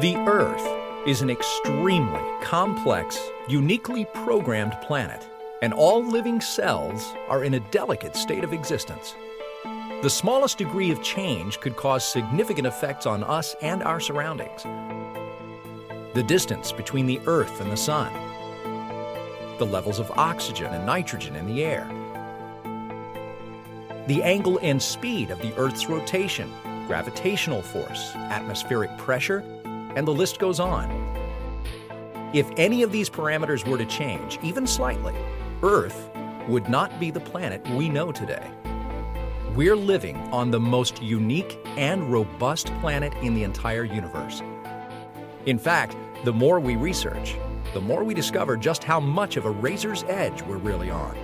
The Earth is an extremely complex, uniquely programmed planet, and all living cells are in a delicate state of existence. The smallest degree of change could cause significant effects on us and our surroundings. The distance between the Earth and the Sun, the levels of oxygen and nitrogen in the air, the angle and speed of the Earth's rotation, gravitational force, atmospheric pressure, and the list goes on. If any of these parameters were to change, even slightly, Earth would not be the planet we know today. We're living on the most unique and robust planet in the entire universe. In fact, the more we research, the more we discover just how much of a razor's edge we're really on.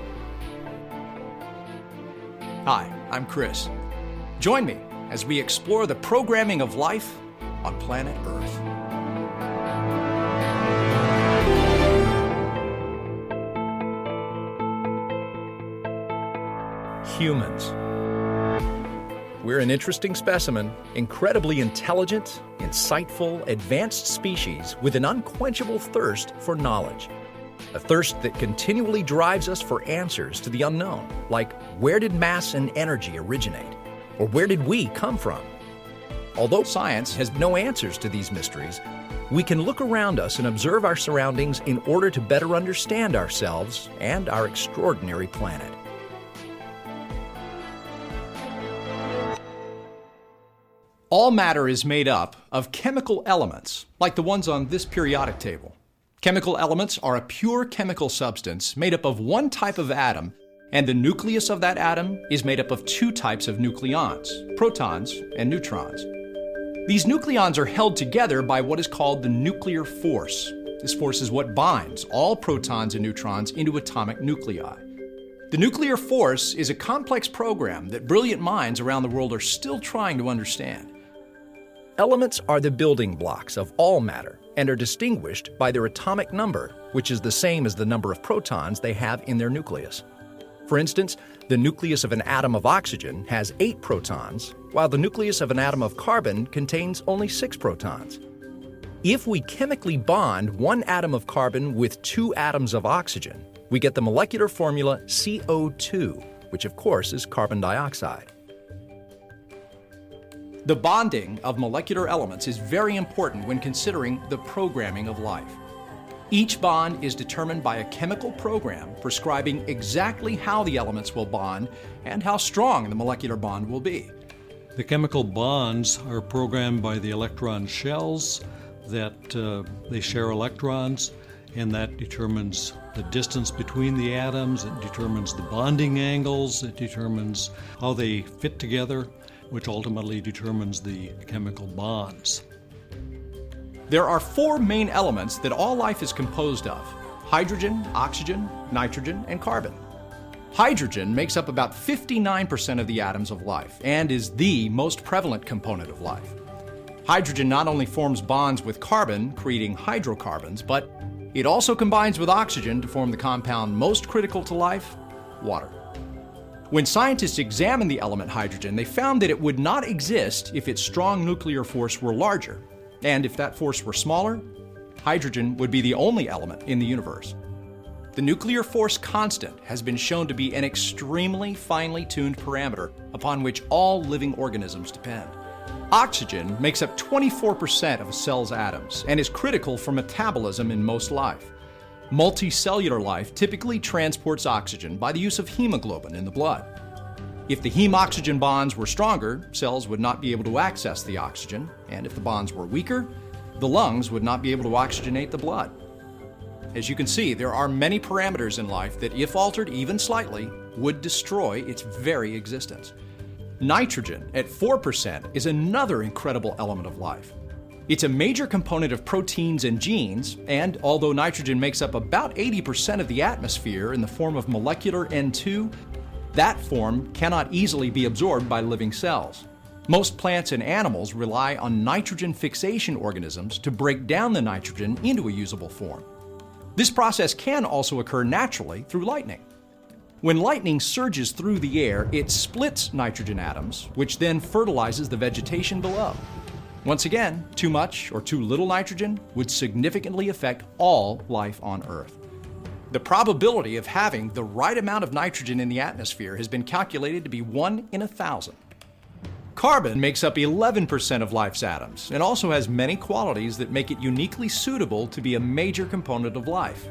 Hi, I'm Chris. Join me as we explore the programming of life on planet Earth. Humans. We're an interesting specimen, incredibly intelligent, insightful, advanced species with an unquenchable thirst for knowledge. A thirst that continually drives us for answers to the unknown, like where did mass and energy originate? Or where did we come from? Although science has no answers to these mysteries, we can look around us and observe our surroundings in order to better understand ourselves and our extraordinary planet. All matter is made up of chemical elements, like the ones on this periodic table. Chemical elements are a pure chemical substance made up of one type of atom, and the nucleus of that atom is made up of two types of nucleons, protons and neutrons. These nucleons are held together by what is called the nuclear force. This force is what binds all protons and neutrons into atomic nuclei. The nuclear force is a complex program that brilliant minds around the world are still trying to understand. Elements are the building blocks of all matter and are distinguished by their atomic number, which is the same as the number of protons they have in their nucleus. For instance, the nucleus of an atom of oxygen has eight protons, while the nucleus of an atom of carbon contains only six protons. If we chemically bond one atom of carbon with two atoms of oxygen, we get the molecular formula CO2, which of course is carbon dioxide. The bonding of molecular elements is very important when considering the programming of life. Each bond is determined by a chemical program prescribing exactly how the elements will bond and how strong the molecular bond will be. The chemical bonds are programmed by the electron shells that uh, they share electrons, and that determines the distance between the atoms, it determines the bonding angles, it determines how they fit together, which ultimately determines the chemical bonds. There are four main elements that all life is composed of hydrogen, oxygen, nitrogen, and carbon. Hydrogen makes up about 59% of the atoms of life and is the most prevalent component of life. Hydrogen not only forms bonds with carbon, creating hydrocarbons, but it also combines with oxygen to form the compound most critical to life water. When scientists examined the element hydrogen, they found that it would not exist if its strong nuclear force were larger. And if that force were smaller, hydrogen would be the only element in the universe. The nuclear force constant has been shown to be an extremely finely tuned parameter upon which all living organisms depend. Oxygen makes up 24% of a cell's atoms and is critical for metabolism in most life. Multicellular life typically transports oxygen by the use of hemoglobin in the blood. If the heme oxygen bonds were stronger, cells would not be able to access the oxygen, and if the bonds were weaker, the lungs would not be able to oxygenate the blood. As you can see, there are many parameters in life that, if altered even slightly, would destroy its very existence. Nitrogen, at 4%, is another incredible element of life. It's a major component of proteins and genes, and although nitrogen makes up about 80% of the atmosphere in the form of molecular N2, that form cannot easily be absorbed by living cells. Most plants and animals rely on nitrogen fixation organisms to break down the nitrogen into a usable form. This process can also occur naturally through lightning. When lightning surges through the air, it splits nitrogen atoms, which then fertilizes the vegetation below. Once again, too much or too little nitrogen would significantly affect all life on Earth. The probability of having the right amount of nitrogen in the atmosphere has been calculated to be 1 in a thousand. Carbon makes up 11% of life's atoms and also has many qualities that make it uniquely suitable to be a major component of life.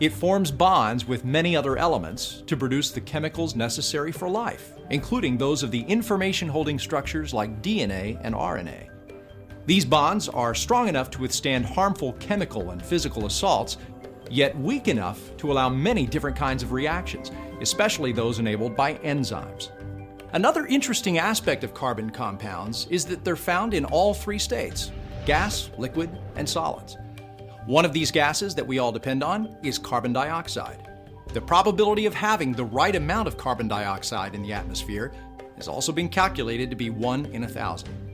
It forms bonds with many other elements to produce the chemicals necessary for life, including those of the information holding structures like DNA and RNA. These bonds are strong enough to withstand harmful chemical and physical assaults, yet weak enough to allow many different kinds of reactions, especially those enabled by enzymes. Another interesting aspect of carbon compounds is that they're found in all three states gas, liquid, and solids. One of these gases that we all depend on is carbon dioxide. The probability of having the right amount of carbon dioxide in the atmosphere has also been calculated to be 1 in a thousand.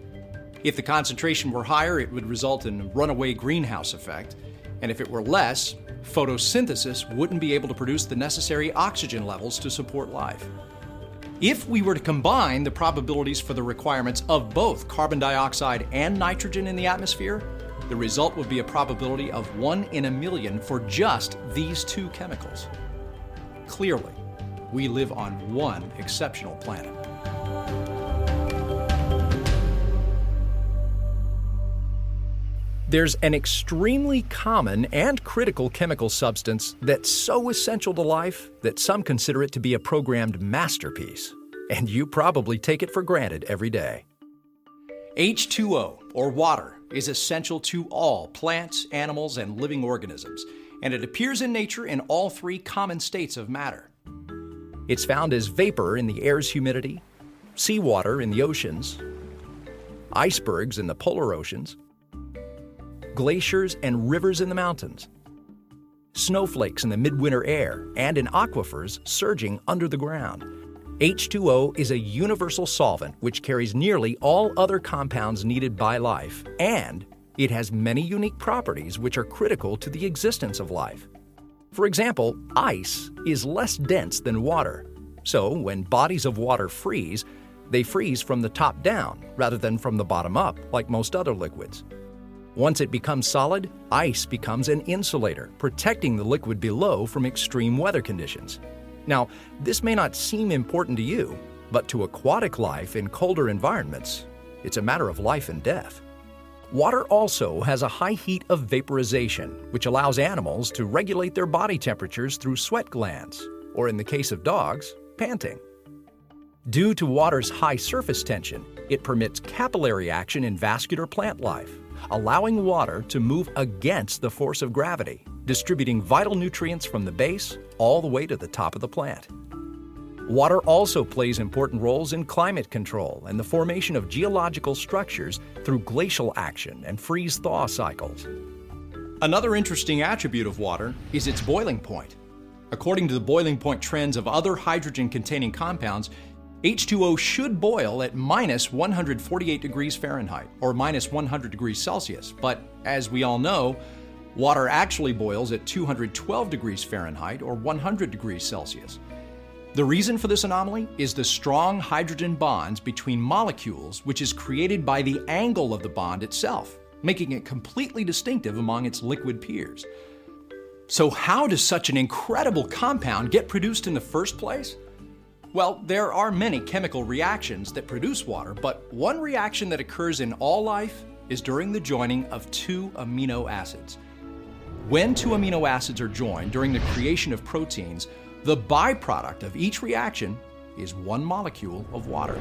If the concentration were higher, it would result in a runaway greenhouse effect, and if it were less, photosynthesis wouldn't be able to produce the necessary oxygen levels to support life. If we were to combine the probabilities for the requirements of both carbon dioxide and nitrogen in the atmosphere, the result would be a probability of 1 in a million for just these two chemicals. Clearly, we live on one exceptional planet. There's an extremely common and critical chemical substance that's so essential to life that some consider it to be a programmed masterpiece. And you probably take it for granted every day. H2O, or water, is essential to all plants, animals, and living organisms, and it appears in nature in all three common states of matter. It's found as vapor in the air's humidity, seawater in the oceans, icebergs in the polar oceans, glaciers and rivers in the mountains, snowflakes in the midwinter air, and in aquifers surging under the ground. H2O is a universal solvent which carries nearly all other compounds needed by life, and it has many unique properties which are critical to the existence of life. For example, ice is less dense than water, so when bodies of water freeze, they freeze from the top down rather than from the bottom up like most other liquids. Once it becomes solid, ice becomes an insulator, protecting the liquid below from extreme weather conditions. Now, this may not seem important to you, but to aquatic life in colder environments, it's a matter of life and death. Water also has a high heat of vaporization, which allows animals to regulate their body temperatures through sweat glands, or in the case of dogs, panting. Due to water's high surface tension, it permits capillary action in vascular plant life, allowing water to move against the force of gravity, distributing vital nutrients from the base all the way to the top of the plant. Water also plays important roles in climate control and the formation of geological structures through glacial action and freeze thaw cycles. Another interesting attribute of water is its boiling point. According to the boiling point trends of other hydrogen containing compounds, H2O should boil at minus 148 degrees Fahrenheit or minus 100 degrees Celsius, but as we all know, water actually boils at 212 degrees Fahrenheit or 100 degrees Celsius. The reason for this anomaly is the strong hydrogen bonds between molecules, which is created by the angle of the bond itself, making it completely distinctive among its liquid peers. So, how does such an incredible compound get produced in the first place? Well, there are many chemical reactions that produce water, but one reaction that occurs in all life is during the joining of two amino acids. When two amino acids are joined during the creation of proteins, the byproduct of each reaction is one molecule of water.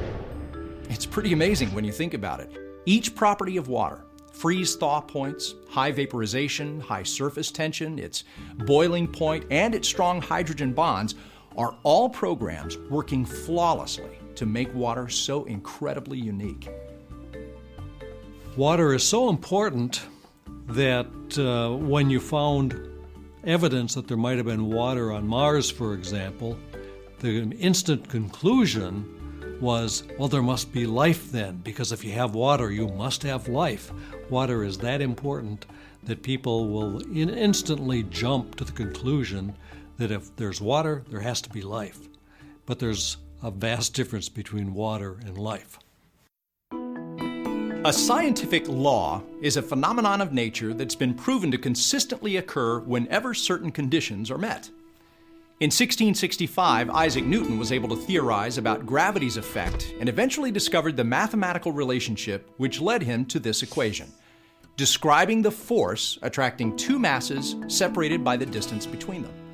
It's pretty amazing when you think about it. Each property of water, freeze thaw points, high vaporization, high surface tension, its boiling point, and its strong hydrogen bonds are all programs working flawlessly to make water so incredibly unique. Water is so important that uh, when you found evidence that there might have been water on Mars, for example, the instant conclusion was, well, there must be life then, because if you have water, you must have life. Water is that important that people will in- instantly jump to the conclusion that if there's water, there has to be life. But there's a vast difference between water and life. A scientific law is a phenomenon of nature that's been proven to consistently occur whenever certain conditions are met. In 1665, Isaac Newton was able to theorize about gravity's effect and eventually discovered the mathematical relationship which led him to this equation, describing the force attracting two masses separated by the distance between them.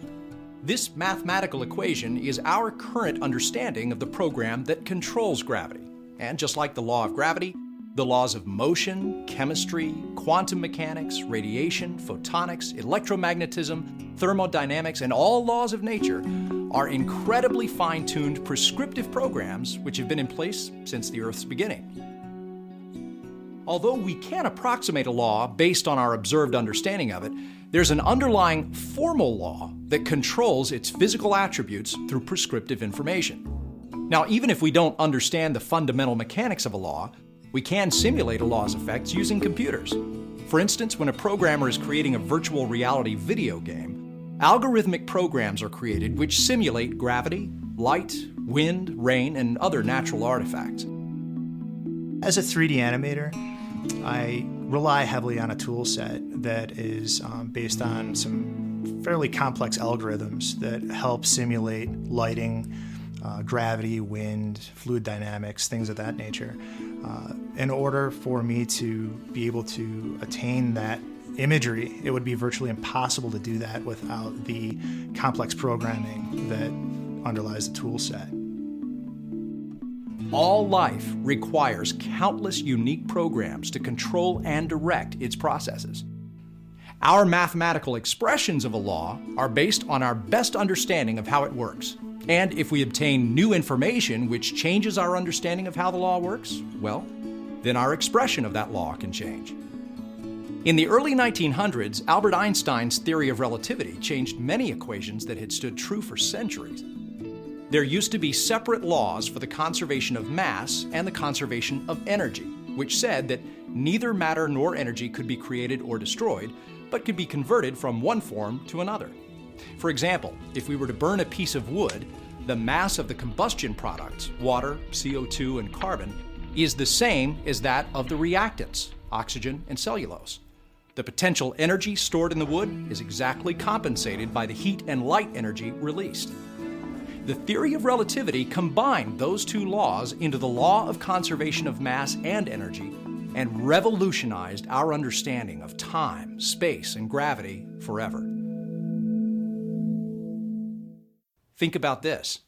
This mathematical equation is our current understanding of the program that controls gravity. And just like the law of gravity, the laws of motion, chemistry, quantum mechanics, radiation, photonics, electromagnetism, thermodynamics, and all laws of nature are incredibly fine tuned prescriptive programs which have been in place since the Earth's beginning. Although we can approximate a law based on our observed understanding of it, there's an underlying formal law that controls its physical attributes through prescriptive information. Now, even if we don't understand the fundamental mechanics of a law, we can simulate a law's effects using computers. For instance, when a programmer is creating a virtual reality video game, algorithmic programs are created which simulate gravity, light, wind, rain, and other natural artifacts. As a 3D animator, I rely heavily on a tool set that is um, based on some fairly complex algorithms that help simulate lighting, uh, gravity, wind, fluid dynamics, things of that nature. Uh, in order for me to be able to attain that imagery, it would be virtually impossible to do that without the complex programming that underlies the tool set. All life requires countless unique programs to control and direct its processes. Our mathematical expressions of a law are based on our best understanding of how it works. And if we obtain new information which changes our understanding of how the law works, well, then our expression of that law can change. In the early 1900s, Albert Einstein's theory of relativity changed many equations that had stood true for centuries. There used to be separate laws for the conservation of mass and the conservation of energy, which said that neither matter nor energy could be created or destroyed, but could be converted from one form to another. For example, if we were to burn a piece of wood, the mass of the combustion products, water, CO2, and carbon, is the same as that of the reactants, oxygen and cellulose. The potential energy stored in the wood is exactly compensated by the heat and light energy released. The theory of relativity combined those two laws into the law of conservation of mass and energy and revolutionized our understanding of time, space, and gravity forever. Think about this.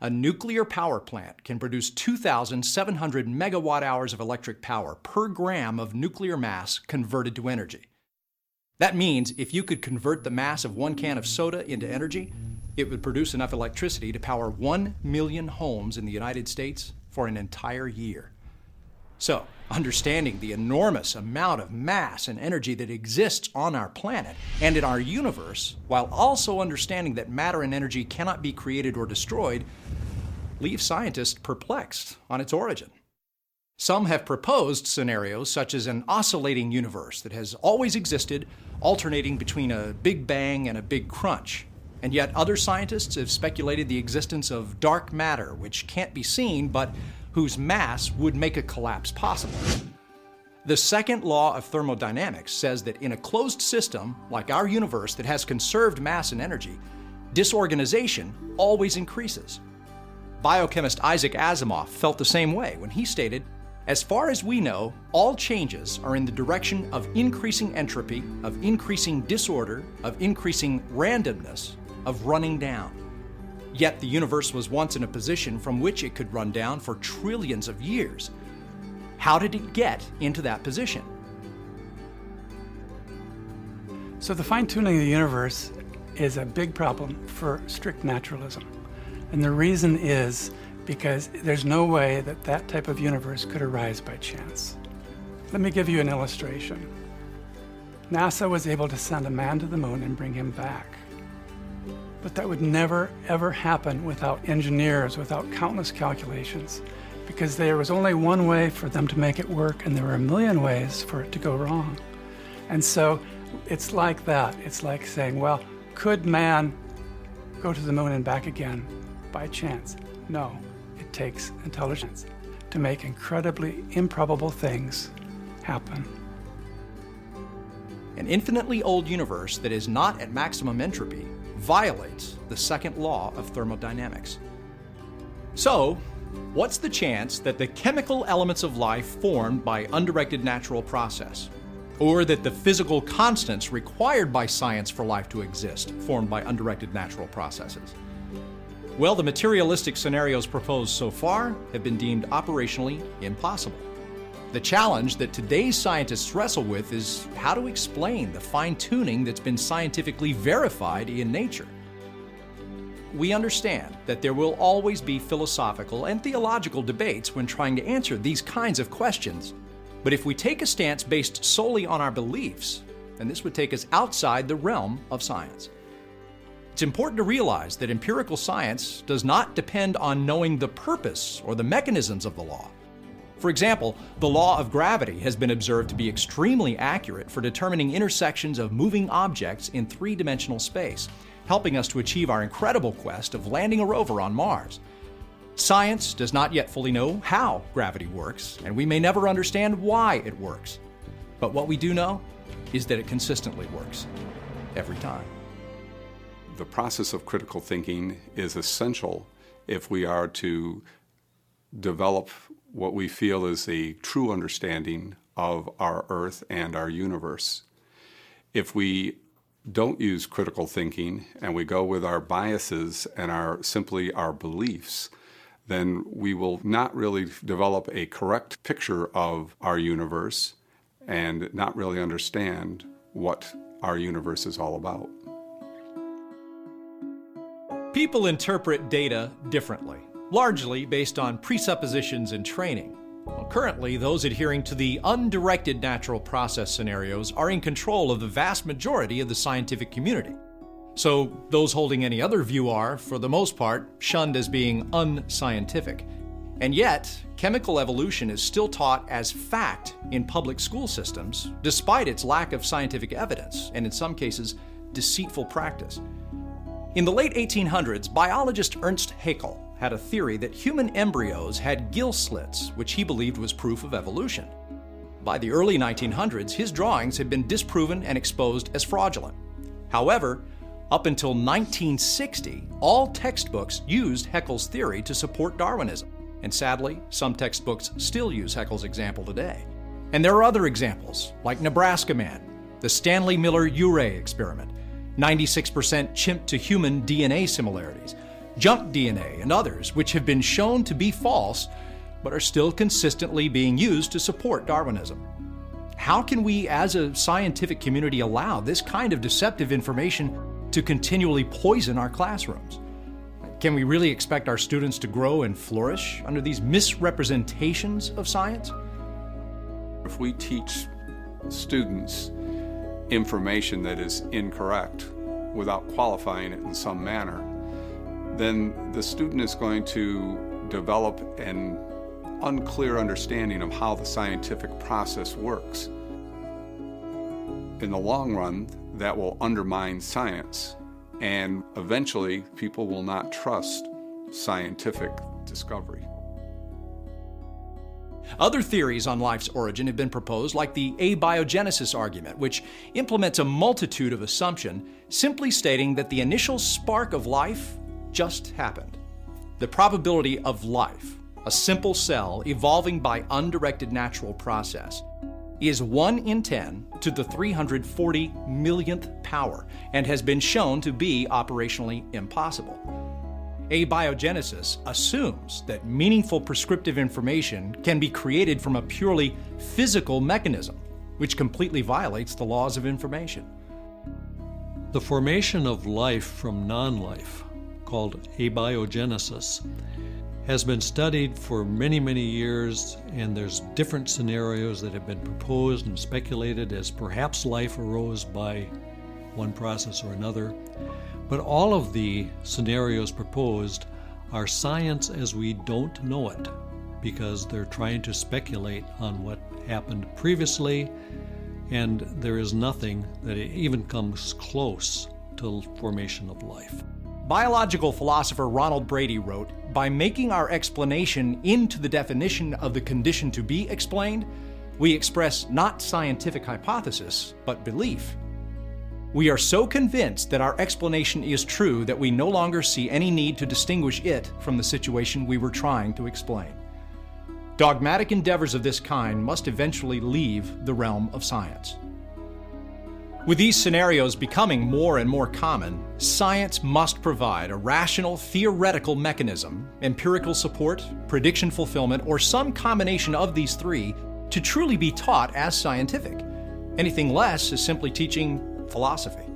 A nuclear power plant can produce 2,700 megawatt hours of electric power per gram of nuclear mass converted to energy. That means if you could convert the mass of one can of soda into energy, it would produce enough electricity to power 1 million homes in the United States for an entire year. So, understanding the enormous amount of mass and energy that exists on our planet and in our universe, while also understanding that matter and energy cannot be created or destroyed, leaves scientists perplexed on its origin. Some have proposed scenarios such as an oscillating universe that has always existed, alternating between a big bang and a big crunch. And yet, other scientists have speculated the existence of dark matter, which can't be seen but whose mass would make a collapse possible. The second law of thermodynamics says that in a closed system, like our universe that has conserved mass and energy, disorganization always increases. Biochemist Isaac Asimov felt the same way when he stated As far as we know, all changes are in the direction of increasing entropy, of increasing disorder, of increasing randomness, of running down. Yet the universe was once in a position from which it could run down for trillions of years. How did it get into that position? So, the fine tuning of the universe is a big problem for strict naturalism. And the reason is because there's no way that that type of universe could arise by chance. Let me give you an illustration. NASA was able to send a man to the moon and bring him back. But that would never, ever happen without engineers, without countless calculations, because there was only one way for them to make it work, and there were a million ways for it to go wrong. And so it's like that. It's like saying, well, could man go to the moon and back again by chance? No, it takes intelligence. to make incredibly improbable things happen. An infinitely old universe that is not at maximum entropy violates the second law of thermodynamics. So, what's the chance that the chemical elements of life formed by undirected natural process, or that the physical constants required by science for life to exist formed by undirected natural processes? Well, the materialistic scenarios proposed so far have been deemed operationally impossible. The challenge that today's scientists wrestle with is how to explain the fine tuning that's been scientifically verified in nature. We understand that there will always be philosophical and theological debates when trying to answer these kinds of questions. But if we take a stance based solely on our beliefs, then this would take us outside the realm of science. It's important to realize that empirical science does not depend on knowing the purpose or the mechanisms of the law. For example, the law of gravity has been observed to be extremely accurate for determining intersections of moving objects in three dimensional space, helping us to achieve our incredible quest of landing a rover on Mars. Science does not yet fully know how gravity works, and we may never understand why it works. But what we do know is that it consistently works, every time. The process of critical thinking is essential if we are to develop what we feel is a true understanding of our Earth and our universe. If we don't use critical thinking and we go with our biases and our simply our beliefs, then we will not really develop a correct picture of our universe and not really understand what our universe is all about. People interpret data differently largely based on presuppositions and training. Currently, those adhering to the undirected natural process scenarios are in control of the vast majority of the scientific community. So, those holding any other view are, for the most part, shunned as being unscientific. And yet, chemical evolution is still taught as fact in public school systems, despite its lack of scientific evidence and, in some cases, deceitful practice. In the late 1800s, biologist Ernst Haeckel had a theory that human embryos had gill slits, which he believed was proof of evolution. By the early 1900s, his drawings had been disproven and exposed as fraudulent. However, up until 1960, all textbooks used Haeckel's theory to support Darwinism. And sadly, some textbooks still use Haeckel's example today. And there are other examples, like Nebraska Man, the Stanley Miller Urey experiment, 96% chimp to human DNA similarities, junk DNA, and others, which have been shown to be false but are still consistently being used to support Darwinism. How can we, as a scientific community, allow this kind of deceptive information to continually poison our classrooms? Can we really expect our students to grow and flourish under these misrepresentations of science? If we teach students information that is incorrect without qualifying it in some manner, then the student is going to develop an unclear understanding of how the scientific process works. In the long run, that will undermine science, and eventually, people will not trust scientific discovery. Other theories on life's origin have been proposed, like the abiogenesis argument, which implements a multitude of assumptions, simply stating that the initial spark of life just happened. The probability of life, a simple cell evolving by undirected natural process, is 1 in 10 to the 340 millionth power and has been shown to be operationally impossible. Abiogenesis assumes that meaningful prescriptive information can be created from a purely physical mechanism, which completely violates the laws of information. The formation of life from non life called abiogenesis has been studied for many, many years, and there's different scenarios that have been proposed and speculated as perhaps life arose by one process or another. But all of the scenarios proposed are science as we don't know it because they're trying to speculate on what happened previously, and there is nothing that even comes close to formation of life. Biological philosopher Ronald Brady wrote by making our explanation into the definition of the condition to be explained, we express not scientific hypothesis, but belief. We are so convinced that our explanation is true that we no longer see any need to distinguish it from the situation we were trying to explain. Dogmatic endeavors of this kind must eventually leave the realm of science. With these scenarios becoming more and more common, science must provide a rational theoretical mechanism, empirical support, prediction fulfillment, or some combination of these three to truly be taught as scientific. Anything less is simply teaching philosophy.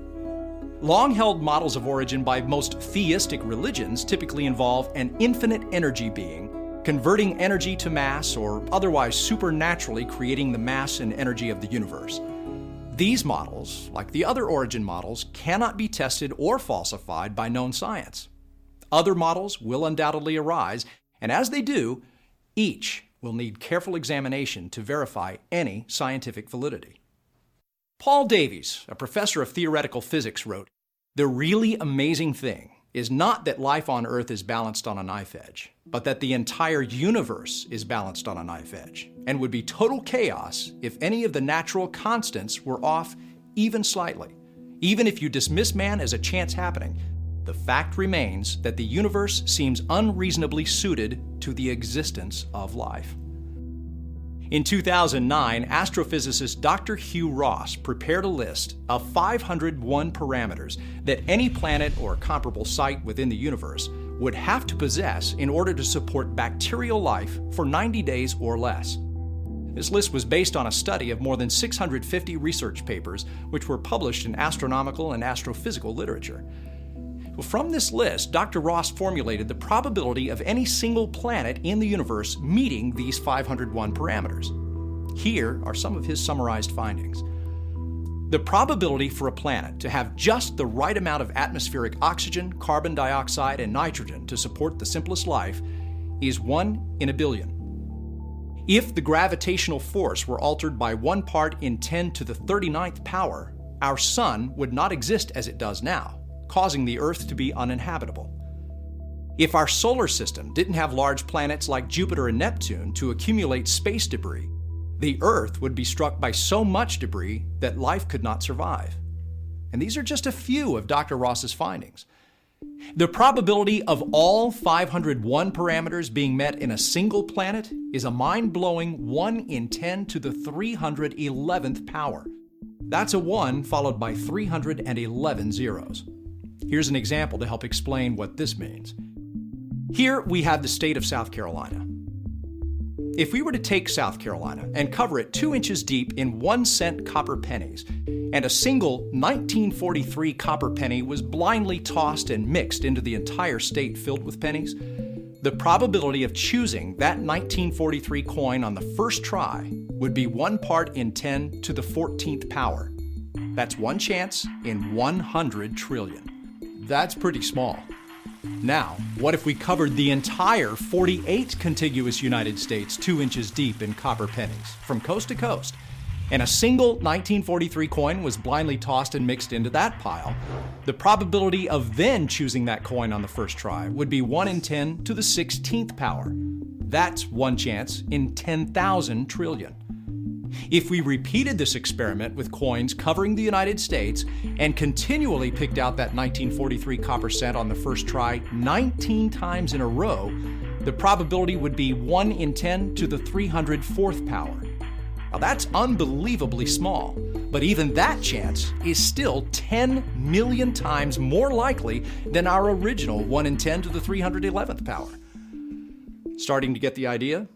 Long held models of origin by most theistic religions typically involve an infinite energy being, converting energy to mass, or otherwise supernaturally creating the mass and energy of the universe. These models, like the other origin models, cannot be tested or falsified by known science. Other models will undoubtedly arise, and as they do, each will need careful examination to verify any scientific validity. Paul Davies, a professor of theoretical physics, wrote The really amazing thing is not that life on Earth is balanced on a knife edge, but that the entire universe is balanced on a knife edge, and would be total chaos if any of the natural constants were off even slightly. Even if you dismiss man as a chance happening, the fact remains that the universe seems unreasonably suited to the existence of life. In 2009, astrophysicist Dr. Hugh Ross prepared a list of 501 parameters that any planet or comparable site within the universe would have to possess in order to support bacterial life for 90 days or less. This list was based on a study of more than 650 research papers, which were published in astronomical and astrophysical literature. From this list, Dr. Ross formulated the probability of any single planet in the universe meeting these 501 parameters. Here are some of his summarized findings. The probability for a planet to have just the right amount of atmospheric oxygen, carbon dioxide, and nitrogen to support the simplest life is 1 in a billion. If the gravitational force were altered by 1 part in 10 to the 39th power, our Sun would not exist as it does now causing the Earth to be uninhabitable. If our solar system didn't have large planets like Jupiter and Neptune to accumulate space debris, the Earth would be struck by so much debris that life could not survive. And these are just a few of Dr. Ross's findings. The probability of all 501 parameters being met in a single planet is a mind blowing 1 in 10 to the 311th power. That's a 1 followed by 311 zeros. Here's an example to help explain what this means. Here we have the state of South Carolina. If we were to take South Carolina and cover it two inches deep in one cent copper pennies, and a single 1943 copper penny was blindly tossed and mixed into the entire state filled with pennies, the probability of choosing that 1943 coin on the first try would be 1 part in 10 to the 14th power. That's one chance in 100 trillion. That's pretty small. Now, what if we covered the entire 48 contiguous United States two inches deep in copper pennies, from coast to coast, and a single 1943 coin was blindly tossed and mixed into that pile? The probability of then choosing that coin on the first try would be 1 in 10 to the 16th power. That's one chance in 10,000 trillion. If we repeated this experiment with coins covering the United States and continually picked out that 1943 copper cent on the first try 19 times in a row, the probability would be 1 in 10 to the 304th power. Now that's unbelievably small, but even that chance is still 10 million times more likely than our original 1 in 10 to the 311th power. Starting to get the idea?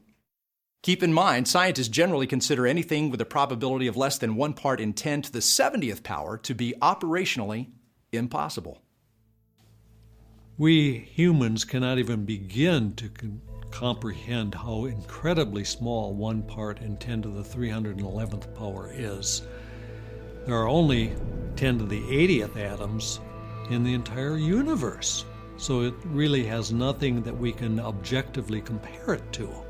Keep in mind, scientists generally consider anything with a probability of less than 1 part in 10 to the 70th power to be operationally impossible. We humans cannot even begin to con- comprehend how incredibly small 1 part in 10 to the 311th power is. There are only 10 to the 80th atoms in the entire universe, so it really has nothing that we can objectively compare it to.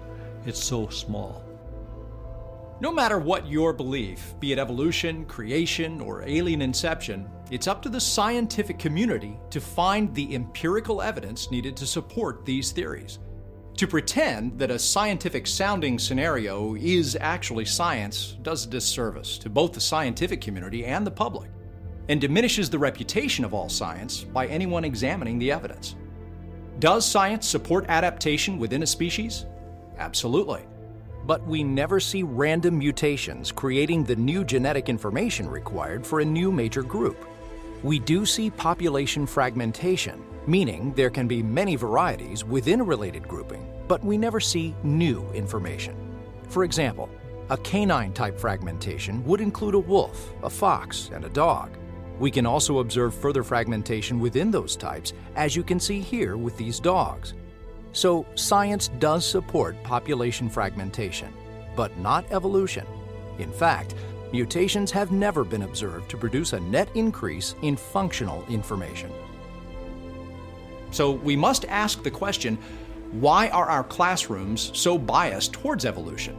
It's so small. No matter what your belief, be it evolution, creation, or alien inception, it's up to the scientific community to find the empirical evidence needed to support these theories. To pretend that a scientific sounding scenario is actually science does a disservice to both the scientific community and the public, and diminishes the reputation of all science by anyone examining the evidence. Does science support adaptation within a species? Absolutely. But we never see random mutations creating the new genetic information required for a new major group. We do see population fragmentation, meaning there can be many varieties within a related grouping, but we never see new information. For example, a canine type fragmentation would include a wolf, a fox, and a dog. We can also observe further fragmentation within those types, as you can see here with these dogs. So, science does support population fragmentation, but not evolution. In fact, mutations have never been observed to produce a net increase in functional information. So, we must ask the question why are our classrooms so biased towards evolution?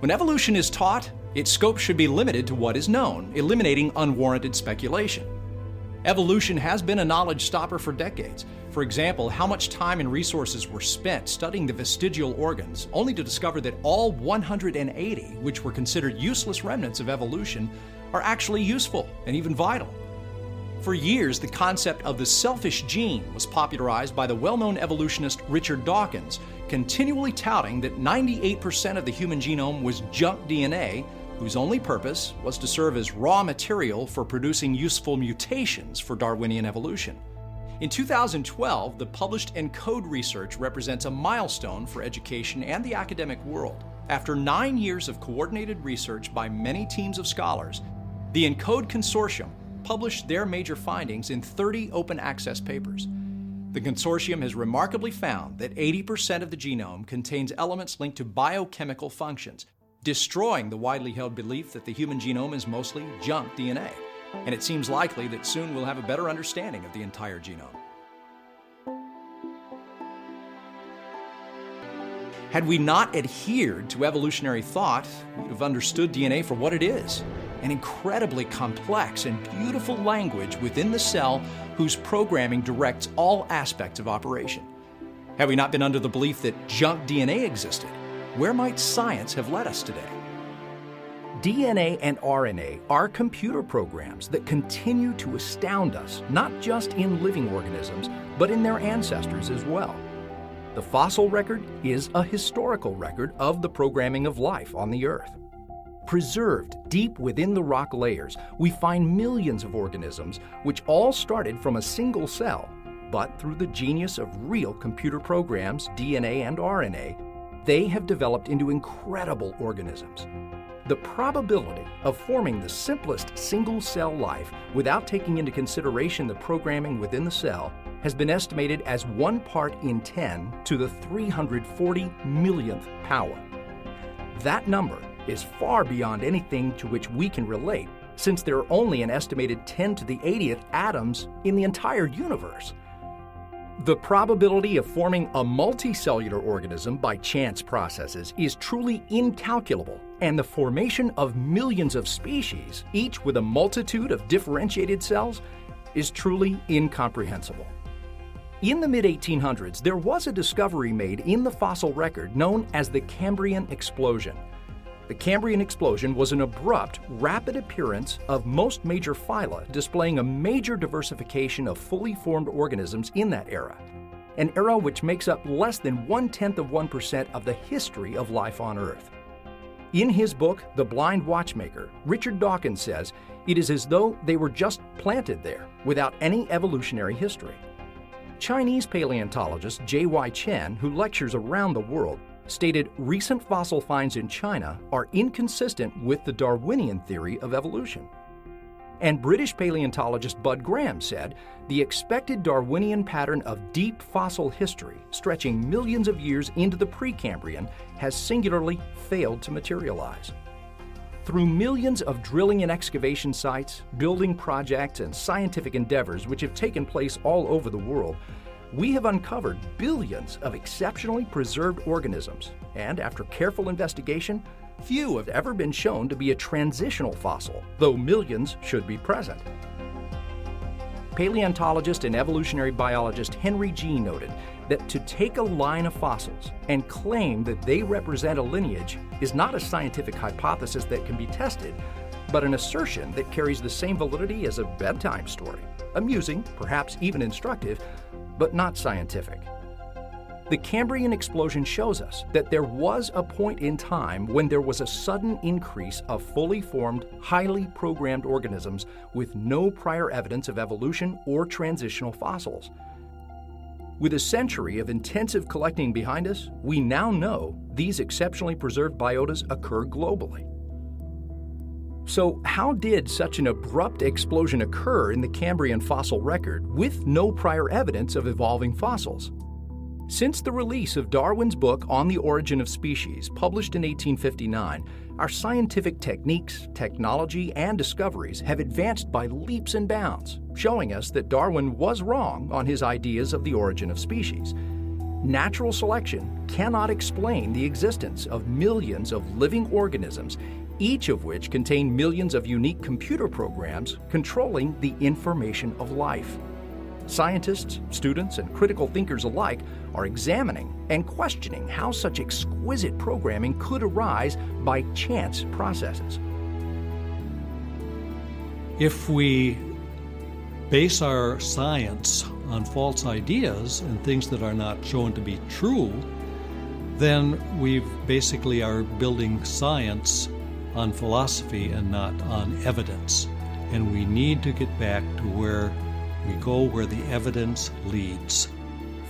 When evolution is taught, its scope should be limited to what is known, eliminating unwarranted speculation. Evolution has been a knowledge stopper for decades. For example, how much time and resources were spent studying the vestigial organs, only to discover that all 180, which were considered useless remnants of evolution, are actually useful and even vital. For years, the concept of the selfish gene was popularized by the well known evolutionist Richard Dawkins, continually touting that 98% of the human genome was junk DNA whose only purpose was to serve as raw material for producing useful mutations for Darwinian evolution. In 2012, the published ENCODE research represents a milestone for education and the academic world. After nine years of coordinated research by many teams of scholars, the ENCODE Consortium published their major findings in 30 open access papers. The consortium has remarkably found that 80% of the genome contains elements linked to biochemical functions, destroying the widely held belief that the human genome is mostly junk DNA. And it seems likely that soon we'll have a better understanding of the entire genome. Had we not adhered to evolutionary thought, we'd have understood DNA for what it is an incredibly complex and beautiful language within the cell whose programming directs all aspects of operation. Had we not been under the belief that junk DNA existed, where might science have led us today? DNA and RNA are computer programs that continue to astound us, not just in living organisms, but in their ancestors as well. The fossil record is a historical record of the programming of life on the Earth. Preserved deep within the rock layers, we find millions of organisms which all started from a single cell, but through the genius of real computer programs, DNA and RNA, they have developed into incredible organisms. The probability of forming the simplest single cell life without taking into consideration the programming within the cell has been estimated as 1 part in 10 to the 340 millionth power. That number is far beyond anything to which we can relate, since there are only an estimated 10 to the 80th atoms in the entire universe. The probability of forming a multicellular organism by chance processes is truly incalculable, and the formation of millions of species, each with a multitude of differentiated cells, is truly incomprehensible. In the mid 1800s, there was a discovery made in the fossil record known as the Cambrian explosion. The Cambrian explosion was an abrupt, rapid appearance of most major phyla, displaying a major diversification of fully formed organisms in that era. An era which makes up less than one tenth of 1% of the history of life on Earth. In his book, The Blind Watchmaker, Richard Dawkins says it is as though they were just planted there without any evolutionary history. Chinese paleontologist J.Y. Chen, who lectures around the world, stated recent fossil finds in China are inconsistent with the Darwinian theory of evolution. And British paleontologist Bud Graham said the expected Darwinian pattern of deep fossil history, stretching millions of years into the Precambrian, has singularly failed to materialize. Through millions of drilling and excavation sites, building projects, and scientific endeavors which have taken place all over the world, we have uncovered billions of exceptionally preserved organisms, and after careful investigation, Few have ever been shown to be a transitional fossil, though millions should be present. Paleontologist and evolutionary biologist Henry Gee noted that to take a line of fossils and claim that they represent a lineage is not a scientific hypothesis that can be tested, but an assertion that carries the same validity as a bedtime story. Amusing, perhaps even instructive, but not scientific. The Cambrian explosion shows us that there was a point in time when there was a sudden increase of fully formed, highly programmed organisms with no prior evidence of evolution or transitional fossils. With a century of intensive collecting behind us, we now know these exceptionally preserved biotas occur globally. So, how did such an abrupt explosion occur in the Cambrian fossil record with no prior evidence of evolving fossils? Since the release of Darwin's book On the Origin of Species, published in 1859, our scientific techniques, technology, and discoveries have advanced by leaps and bounds, showing us that Darwin was wrong on his ideas of the origin of species. Natural selection cannot explain the existence of millions of living organisms, each of which contain millions of unique computer programs controlling the information of life. Scientists, students, and critical thinkers alike are examining and questioning how such exquisite programming could arise by chance processes. If we base our science on false ideas and things that are not shown to be true, then we basically are building science on philosophy and not on evidence. And we need to get back to where we go where the evidence leads.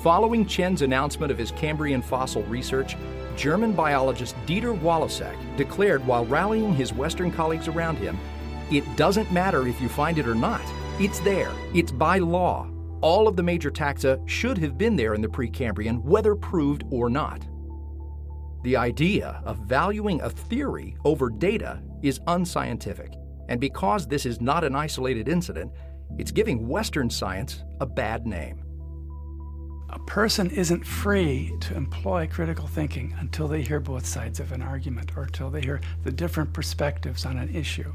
Following Chen's announcement of his Cambrian fossil research, German biologist Dieter Walossek declared while rallying his Western colleagues around him it doesn't matter if you find it or not. It's there. It's by law. All of the major taxa should have been there in the Precambrian, whether proved or not. The idea of valuing a theory over data is unscientific, and because this is not an isolated incident, it's giving Western science a bad name. A person isn't free to employ critical thinking until they hear both sides of an argument or until they hear the different perspectives on an issue.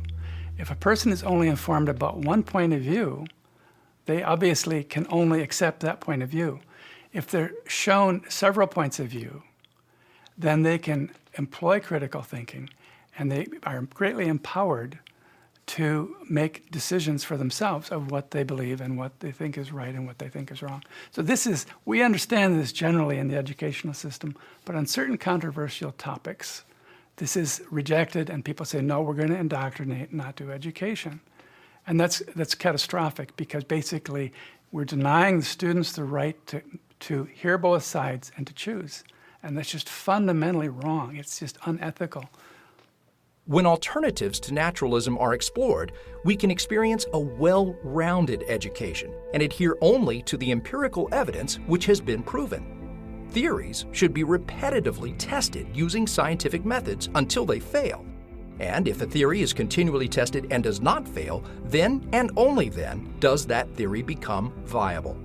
If a person is only informed about one point of view, they obviously can only accept that point of view. If they're shown several points of view, then they can employ critical thinking and they are greatly empowered to make decisions for themselves of what they believe and what they think is right and what they think is wrong. So this is we understand this generally in the educational system, but on certain controversial topics, this is rejected and people say no, we're going to indoctrinate, not do education. And that's that's catastrophic because basically we're denying the students the right to to hear both sides and to choose. And that's just fundamentally wrong. It's just unethical. When alternatives to naturalism are explored, we can experience a well rounded education and adhere only to the empirical evidence which has been proven. Theories should be repetitively tested using scientific methods until they fail. And if a theory is continually tested and does not fail, then and only then does that theory become viable.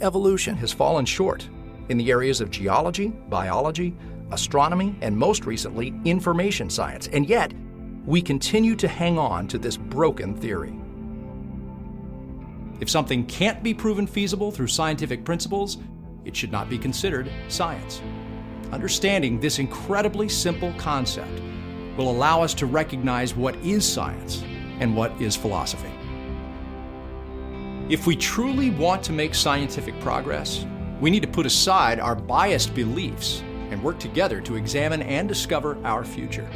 Evolution has fallen short in the areas of geology, biology, astronomy, and most recently, information science. And yet, we continue to hang on to this broken theory. If something can't be proven feasible through scientific principles, it should not be considered science. Understanding this incredibly simple concept will allow us to recognize what is science and what is philosophy. If we truly want to make scientific progress, we need to put aside our biased beliefs and work together to examine and discover our future.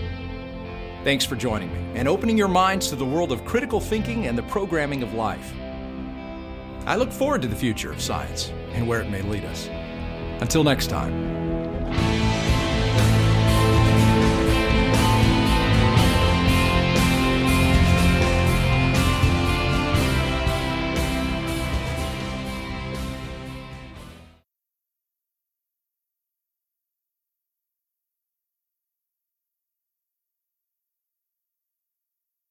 Thanks for joining me and opening your minds to the world of critical thinking and the programming of life. I look forward to the future of science and where it may lead us. Until next time.